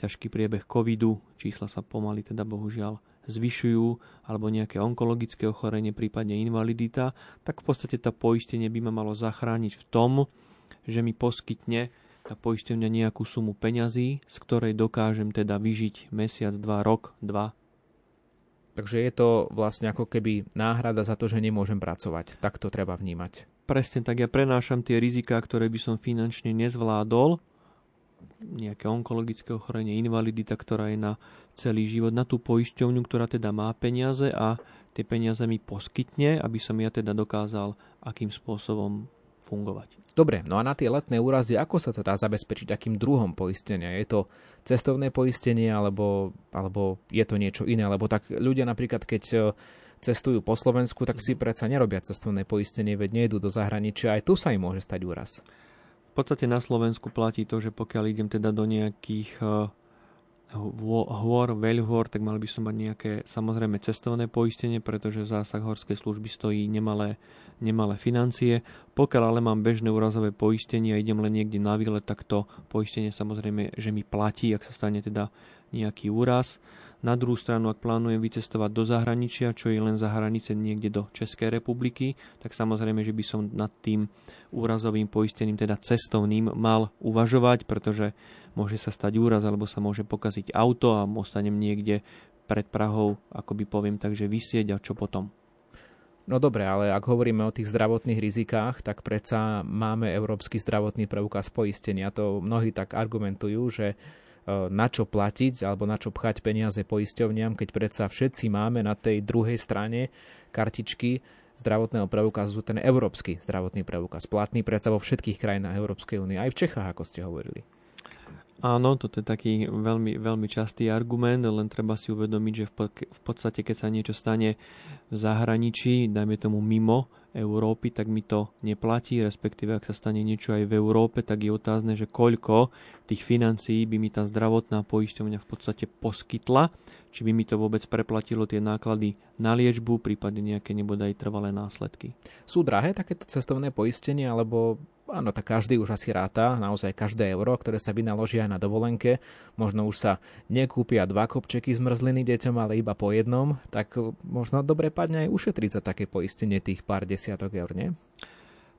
[SPEAKER 1] ťažký priebeh covidu, čísla sa pomaly teda bohužiaľ zvyšujú, alebo nejaké onkologické ochorenie, prípadne invalidita, tak v podstate tá poistenie by ma malo zachrániť v tom, že mi poskytne tá poistenia nejakú sumu peňazí, z ktorej dokážem teda vyžiť mesiac, dva, rok, dva,
[SPEAKER 2] Takže je to vlastne ako keby náhrada za to, že nemôžem pracovať. Tak to treba vnímať.
[SPEAKER 1] Presne tak, ja prenášam tie riziká, ktoré by som finančne nezvládol, nejaké onkologické ochorenie, invalidita, ktorá je na celý život, na tú poisťovňu, ktorá teda má peniaze a tie peniaze mi poskytne, aby som ja teda dokázal akým spôsobom fungovať.
[SPEAKER 2] Dobre, no a na tie letné úrazy, ako sa to dá zabezpečiť, akým druhom poistenia? Je to cestovné poistenie, alebo, alebo je to niečo iné? Lebo tak ľudia napríklad, keď e, cestujú po Slovensku, tak si predsa nerobia cestovné poistenie, veď nejdu do zahraničia, aj tu sa im môže stať úraz.
[SPEAKER 1] V podstate na Slovensku platí to, že pokiaľ idem teda do nejakých hô- hôr, veľhôr, tak mal by som mať nejaké samozrejme cestovné poistenie, pretože zásah horskej služby stojí nemalé, nemalé financie. Pokiaľ ale mám bežné úrazové poistenie a idem len niekde na výlet, tak to poistenie samozrejme, že mi platí, ak sa stane teda nejaký úraz. Na druhú stranu, ak plánujem vycestovať do zahraničia, čo je len za hranice niekde do Českej republiky, tak samozrejme, že by som nad tým úrazovým poistením, teda cestovným, mal uvažovať, pretože môže sa stať úraz, alebo sa môže pokaziť auto a ostanem niekde pred Prahou, ako by poviem, takže vysieť a čo potom.
[SPEAKER 2] No dobre, ale ak hovoríme o tých zdravotných rizikách, tak predsa máme Európsky zdravotný preukaz poistenia. To mnohí tak argumentujú, že na čo platiť alebo na čo pchať peniaze poisťovniam, keď predsa všetci máme na tej druhej strane kartičky zdravotného preukazu ten európsky zdravotný preukaz, platný predsa vo všetkých krajinách Európskej únie, aj v Čechách, ako ste hovorili.
[SPEAKER 1] Áno, toto je taký veľmi, veľmi častý argument, len treba si uvedomiť, že v podstate, keď sa niečo stane v zahraničí, dajme tomu mimo Európy, tak mi to neplatí, respektíve ak sa stane niečo aj v Európe, tak je otázne, že koľko tých financií by mi tá zdravotná poisťovňa v podstate poskytla, či by mi to vôbec preplatilo tie náklady na liečbu, prípadne nejaké nebodaj trvalé následky.
[SPEAKER 2] Sú drahé takéto cestovné poistenie, alebo áno, tak každý už asi ráta, naozaj každé euro, ktoré sa vynaloží aj na dovolenke. Možno už sa nekúpia dva kopčeky zmrzliny deťom, ale iba po jednom, tak možno dobre padne aj ušetriť za také poistenie tých pár desiatok eur, nie?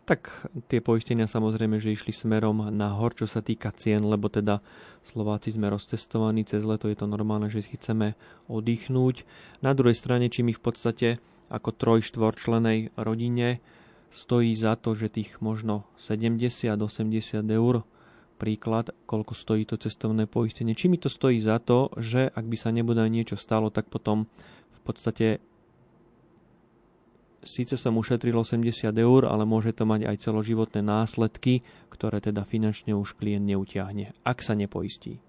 [SPEAKER 1] Tak tie poistenia samozrejme, že išli smerom nahor, čo sa týka cien, lebo teda Slováci sme rozcestovaní, cez leto je to normálne, že si chceme oddychnúť. Na druhej strane, či mi v podstate ako troj štvorčlenej rodine stojí za to, že tých možno 70-80 eur príklad, koľko stojí to cestovné poistenie. Či mi to stojí za to, že ak by sa nebude niečo stalo, tak potom v podstate síce som ušetril 80 eur, ale môže to mať aj celoživotné následky, ktoré teda finančne už klient neutiahne, ak sa nepoistí.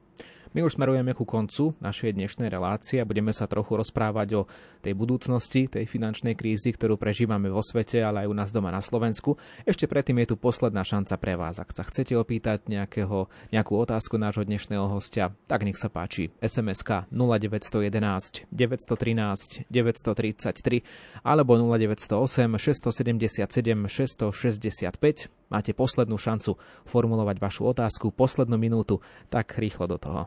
[SPEAKER 2] My už smerujeme ku koncu našej dnešnej relácie a budeme sa trochu rozprávať o tej budúcnosti, tej finančnej krízy, ktorú prežívame vo svete, ale aj u nás doma na Slovensku. Ešte predtým je tu posledná šanca pre vás. Ak sa chcete opýtať nejakého, nejakú otázku nášho dnešného hostia, tak nech sa páči. SMS 0911 913 933 alebo 0908 677 665 Máte poslednú šancu formulovať vašu otázku, poslednú minútu, tak rýchlo do toho.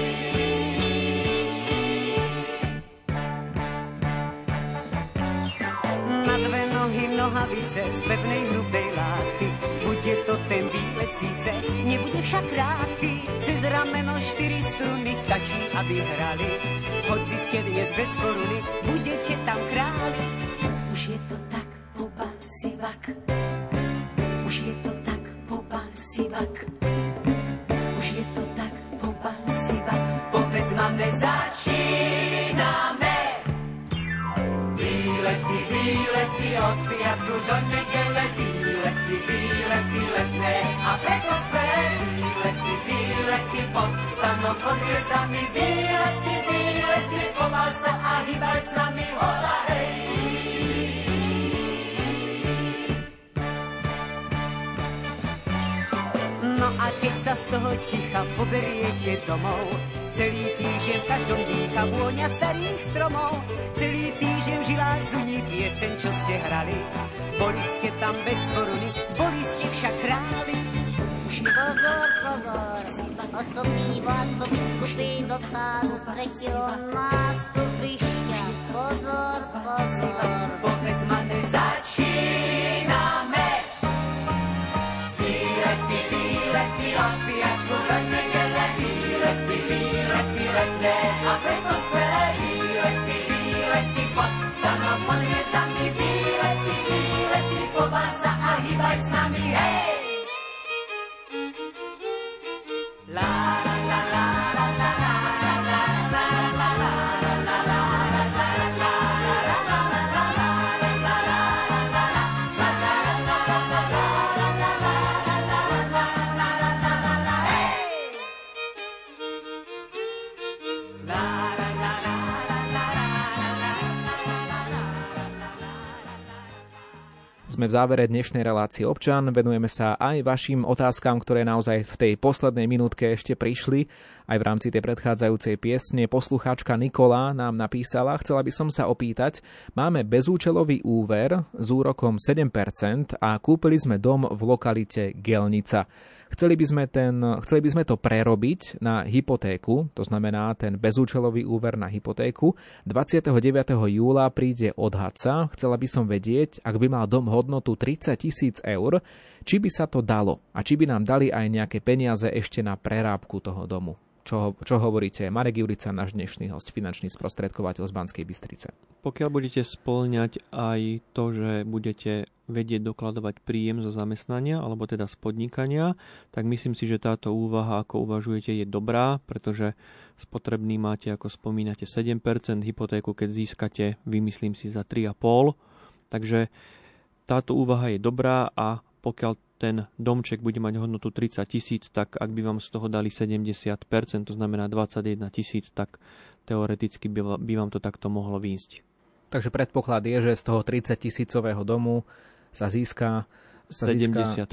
[SPEAKER 6] nohavice z pevnej hrubej látky. Bude to ten výlet síce, nebude však krátky. Cez rameno štyri struny stačí, aby hrali. Hoci ste dnes bez koruny, budete tam králi.
[SPEAKER 7] Už je to
[SPEAKER 5] piatku do nedele, výlety, letné a preto své. Výlety, výlety, pod stanom, pod hviezdami, výlety, výlety, pomal sa a hýbaj s nami, hola, hej.
[SPEAKER 6] No a keď sa z toho ticha poberiete domov, celý týždeň v každom dýcha vôňa starých stromov, celý týždeň v žilách zuní pieseň, čo ste hrali. Boli ste tam bez koruny, boli ste však králi.
[SPEAKER 8] Pozor, pozor, osobný vás to biskupy dostanú z tretieho nástupišťa.
[SPEAKER 5] Pozrieť sa mi, výletky, výletky, podvár sa a hýbaj s nami, hej!
[SPEAKER 2] Sme v závere dnešnej relácie občan, venujeme sa aj vašim otázkam, ktoré naozaj v tej poslednej minútke ešte prišli. Aj v rámci tej predchádzajúcej piesne poslucháčka Nikola nám napísala, chcela by som sa opýtať, máme bezúčelový úver s úrokom 7% a kúpili sme dom v lokalite Gelnica. Chceli by, sme ten, chceli by sme to prerobiť na hypotéku, to znamená ten bezúčelový úver na hypotéku. 29. júla príde odhadca. Chcela by som vedieť, ak by mal dom hodnotu 30 tisíc eur, či by sa to dalo a či by nám dali aj nejaké peniaze ešte na prerábku toho domu. Čo, čo hovoríte? Marek Jurica, náš dnešný host, finančný sprostredkovateľ z Banskej Bystrice.
[SPEAKER 1] Pokiaľ budete spĺňať aj to, že budete vedieť dokladovať príjem zo zamestnania alebo teda z podnikania, tak myslím si, že táto úvaha, ako uvažujete, je dobrá, pretože spotrebný máte, ako spomínate, 7%, hypotéku, keď získate, vymyslím si, za 3,5%. Takže táto úvaha je dobrá a pokiaľ ten domček bude mať hodnotu 30 tisíc, tak ak by vám z toho dali 70%, to znamená 21 tisíc, tak teoreticky by, vám to takto mohlo výjsť.
[SPEAKER 2] Takže predpoklad je, že z toho 30 tisícového domu sa získa
[SPEAKER 1] 70%,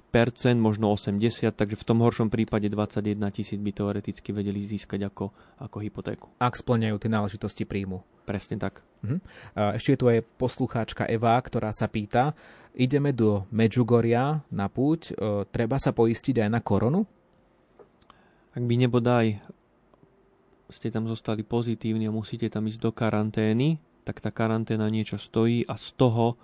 [SPEAKER 1] možno 80%, takže v tom horšom prípade 21 tisíc by teoreticky vedeli získať ako, ako hypotéku.
[SPEAKER 2] Ak splňajú tie náležitosti príjmu.
[SPEAKER 1] Presne tak.
[SPEAKER 2] Uh-huh. Ešte je tu aj poslucháčka Eva, ktorá sa pýta, ideme do Medžugoria na púť, e, treba sa poistiť aj na koronu?
[SPEAKER 1] Ak by nebodaj ste tam zostali pozitívni a musíte tam ísť do karantény, tak tá karanténa niečo stojí a z toho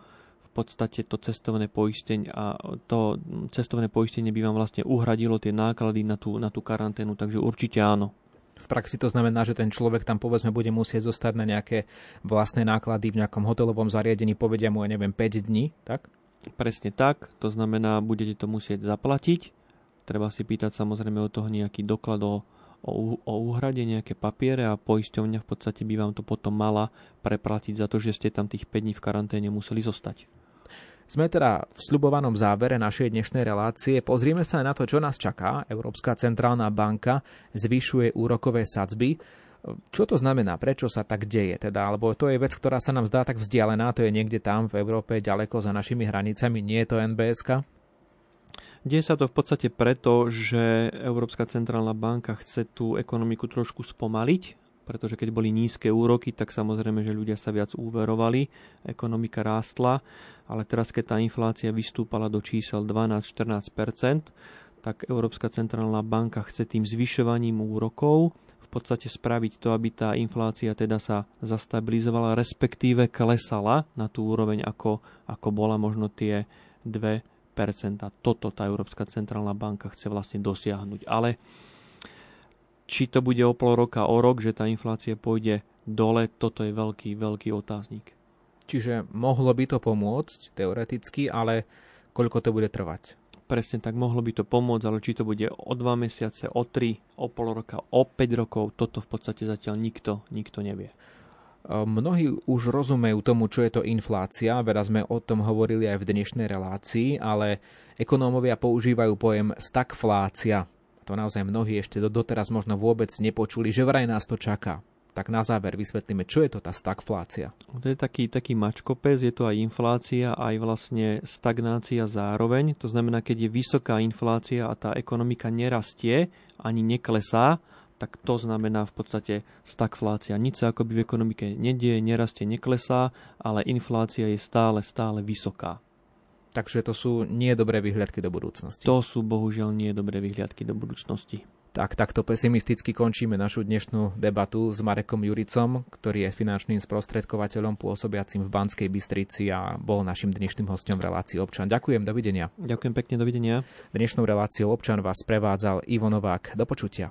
[SPEAKER 1] podstate to cestovné poistenie a to cestovné poistenie by vám vlastne uhradilo tie náklady na tú, na tú karanténu, takže určite áno.
[SPEAKER 2] V praxi to znamená, že ten človek tam povedzme bude musieť zostať na nejaké vlastné náklady v nejakom hotelovom zariadení, povedia mu, ja neviem, 5 dní, tak?
[SPEAKER 1] Presne tak, to znamená, budete to musieť zaplatiť. Treba si pýtať samozrejme od toho nejaký doklad o, o, o úhrade, nejaké papiere a poisťovňa v podstate by vám to potom mala preplatiť za to, že ste tam tých 5 dní v karanténe museli zostať.
[SPEAKER 2] Sme teda v slubovanom závere našej dnešnej relácie. Pozrieme sa na to, čo nás čaká. Európska centrálna banka zvyšuje úrokové sadzby. Čo to znamená? Prečo sa tak deje? Teda, alebo to je vec, ktorá sa nám zdá tak vzdialená, to je niekde tam v Európe, ďaleko za našimi hranicami, nie je to NBSK?
[SPEAKER 1] Deje sa to v podstate preto, že Európska centrálna banka chce tú ekonomiku trošku spomaliť, pretože keď boli nízke úroky, tak samozrejme, že ľudia sa viac úverovali, ekonomika rástla, ale teraz, keď tá inflácia vystúpala do čísel 12-14%, tak Európska centrálna banka chce tým zvyšovaním úrokov podstate spraviť to, aby tá inflácia teda sa zastabilizovala, respektíve klesala na tú úroveň, ako, ako bola možno tie 2%. Toto tá Európska centrálna banka chce vlastne dosiahnuť. Ale či to bude o pol roka, o rok, že tá inflácia pôjde dole, toto je veľký, veľký otáznik.
[SPEAKER 2] Čiže mohlo by to pomôcť teoreticky, ale koľko to bude trvať?
[SPEAKER 1] Presne tak, mohlo by to pomôcť, ale či to bude o 2 mesiace, o 3, o pol roka, o 5 rokov, toto v podstate zatiaľ nikto, nikto nevie.
[SPEAKER 2] Mnohí už rozumejú tomu, čo je to inflácia, veľa sme o tom hovorili aj v dnešnej relácii, ale ekonómovia používajú pojem stagflácia to naozaj mnohí ešte doteraz možno vôbec nepočuli, že vraj nás to čaká. Tak na záver vysvetlíme, čo je to tá stagflácia.
[SPEAKER 1] To je taký, taký mačkopes, je to aj inflácia, aj vlastne stagnácia zároveň. To znamená, keď je vysoká inflácia a tá ekonomika nerastie, ani neklesá, tak to znamená v podstate stagflácia. Nič sa akoby v ekonomike nedieje, nerastie, neklesá, ale inflácia je stále, stále vysoká.
[SPEAKER 2] Takže to sú nie dobré vyhliadky do budúcnosti.
[SPEAKER 1] To sú bohužiaľ nie dobré vyhliadky do budúcnosti.
[SPEAKER 2] Tak, takto pesimisticky končíme našu dnešnú debatu s Marekom Juricom, ktorý je finančným sprostredkovateľom pôsobiacim v Banskej Bystrici a bol našim dnešným hostom v relácii Občan. Ďakujem, dovidenia.
[SPEAKER 1] Ďakujem pekne, dovidenia.
[SPEAKER 2] Dnešnou reláciou Občan vás prevádzal Ivo Novák. Do počutia.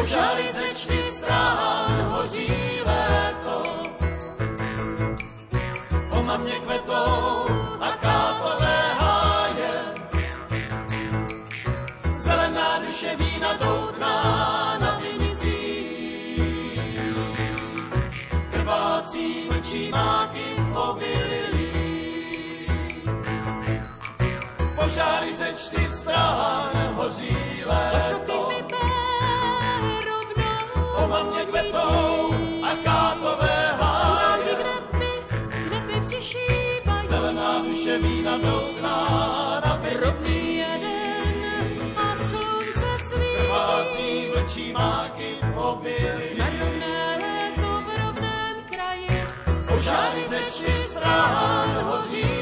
[SPEAKER 9] Požáry ze čtyř hoří léto. O mamě kvetou a kátové háje. Zelená duše vína doutná na vinicích. Krvácí mlčí máky obilí. Požáry ze čtyř strán hoří léto hlavně kvetou a chátové háje. Kde by přišívají. Zelená duše vína doukná na peticích. jeden a slunce svý Krvácí vlčí máky v obilí. Na
[SPEAKER 10] rovné léto v rovném kraji.
[SPEAKER 9] Požáry ze čtyř strán hoří.